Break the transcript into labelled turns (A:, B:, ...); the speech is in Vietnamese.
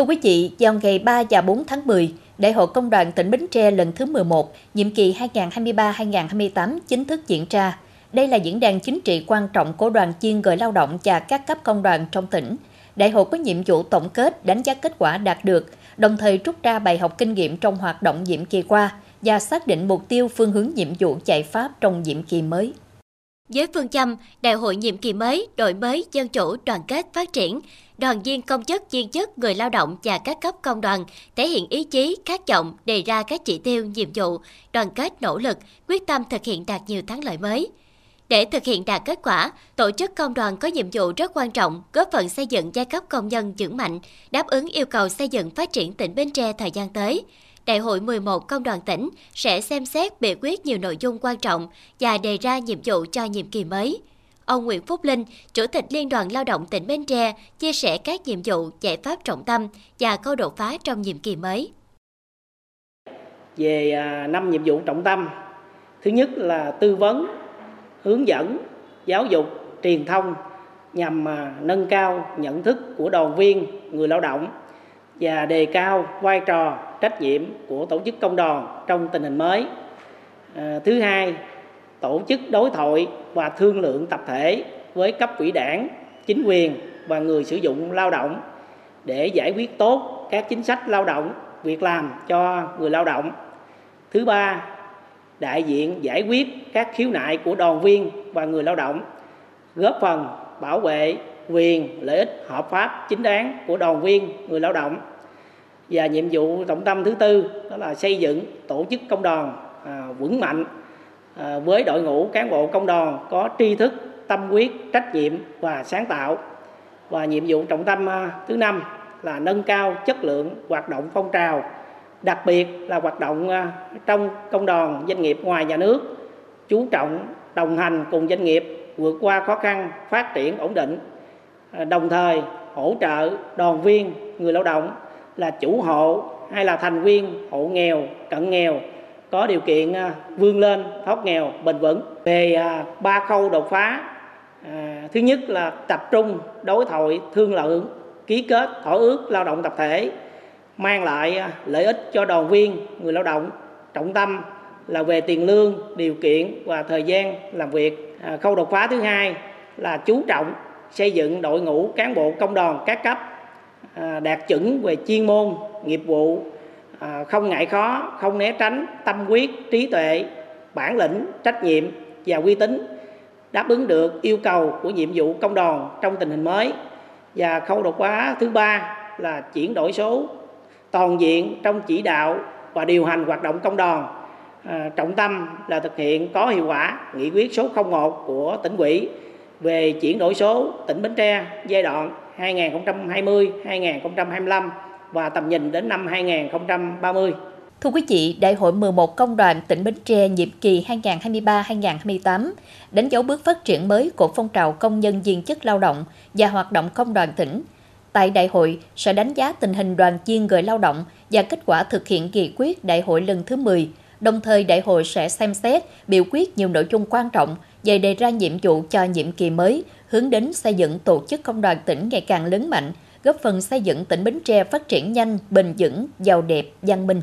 A: Thưa quý vị, vào ngày 3 và 4 tháng 10, Đại hội Công đoàn tỉnh Bến Tre lần thứ 11, nhiệm kỳ 2023-2028 chính thức diễn ra. Đây là diễn đàn chính trị quan trọng của đoàn chiên gửi lao động và các cấp công đoàn trong tỉnh. Đại hội có nhiệm vụ tổng kết, đánh giá kết quả đạt được, đồng thời rút ra bài học kinh nghiệm trong hoạt động nhiệm kỳ qua và xác định mục tiêu phương hướng nhiệm vụ giải pháp trong nhiệm kỳ mới.
B: Với phương châm Đại hội nhiệm kỳ mới, đổi mới, dân chủ, đoàn kết, phát triển, đoàn viên công chức, viên chức, người lao động và các cấp công đoàn thể hiện ý chí, khát vọng, đề ra các chỉ tiêu, nhiệm vụ, đoàn kết, nỗ lực, quyết tâm thực hiện đạt nhiều thắng lợi mới. Để thực hiện đạt kết quả, tổ chức công đoàn có nhiệm vụ rất quan trọng, góp phần xây dựng giai cấp công nhân vững mạnh, đáp ứng yêu cầu xây dựng phát triển tỉnh Bến Tre thời gian tới. Đại hội 11 Công đoàn tỉnh sẽ xem xét biểu quyết nhiều nội dung quan trọng và đề ra nhiệm vụ cho nhiệm kỳ mới. Ông Nguyễn Phúc Linh, Chủ tịch Liên đoàn Lao động tỉnh Bến Tre, chia sẻ các nhiệm vụ, giải pháp trọng tâm và câu đột phá trong nhiệm kỳ mới.
C: Về à, năm nhiệm vụ trọng tâm, thứ nhất là tư vấn, hướng dẫn, giáo dục, truyền thông nhằm à, nâng cao nhận thức của đoàn viên, người lao động và đề cao vai trò trách nhiệm của tổ chức công đoàn trong tình hình mới. À, thứ hai, tổ chức đối thoại và thương lượng tập thể với cấp ủy đảng, chính quyền và người sử dụng lao động để giải quyết tốt các chính sách lao động, việc làm cho người lao động. Thứ ba, đại diện giải quyết các khiếu nại của đoàn viên và người lao động, góp phần bảo vệ quyền lợi ích hợp pháp chính đáng của đoàn viên người lao động. Và nhiệm vụ trọng tâm thứ tư đó là xây dựng tổ chức công đoàn à, vững mạnh à, với đội ngũ cán bộ công đoàn có tri thức tâm huyết trách nhiệm và sáng tạo. Và nhiệm vụ trọng tâm à, thứ năm là nâng cao chất lượng hoạt động phong trào đặc biệt là hoạt động à, trong công đoàn doanh nghiệp ngoài nhà nước chú trọng đồng hành cùng doanh nghiệp vượt qua khó khăn phát triển ổn định. Ờ, đồng thời hỗ trợ đoàn viên người lao động là chủ hộ hay là thành viên hộ nghèo, cận nghèo có điều kiện à, vươn lên thoát nghèo, bền vững. Về à, ba khâu đột phá à, thứ nhất là tập trung đối thoại, thương lượng, ký kết thỏa ước lao động tập thể, mang lại lợi ích cho đoàn viên người lao động. Trọng tâm là về tiền lương, điều kiện và thời gian làm việc. Khâu đột phá thứ hai là chú trọng xây dựng đội ngũ cán bộ công đoàn các cấp à, đạt chuẩn về chuyên môn nghiệp vụ à, không ngại khó không né tránh tâm quyết trí tuệ bản lĩnh trách nhiệm và uy tín đáp ứng được yêu cầu của nhiệm vụ công đoàn trong tình hình mới. Và khâu đột phá thứ ba là chuyển đổi số toàn diện trong chỉ đạo và điều hành hoạt động công đoàn. À, trọng tâm là thực hiện có hiệu quả nghị quyết số 01 của tỉnh ủy về chuyển đổi số tỉnh Bến Tre giai đoạn 2020-2025 và tầm nhìn đến năm 2030.
A: Thưa quý vị, Đại hội 11 Công đoàn tỉnh Bến Tre nhiệm kỳ 2023-2028 đánh dấu bước phát triển mới của phong trào công nhân viên chức lao động và hoạt động công đoàn tỉnh. Tại đại hội sẽ đánh giá tình hình đoàn viên người lao động và kết quả thực hiện nghị quyết đại hội lần thứ 10. Đồng thời đại hội sẽ xem xét, biểu quyết nhiều nội dung quan trọng về đề ra nhiệm vụ cho nhiệm kỳ mới, hướng đến xây dựng tổ chức công đoàn tỉnh ngày càng lớn mạnh, góp phần xây dựng tỉnh Bến Tre phát triển nhanh, bền vững, giàu đẹp, văn minh.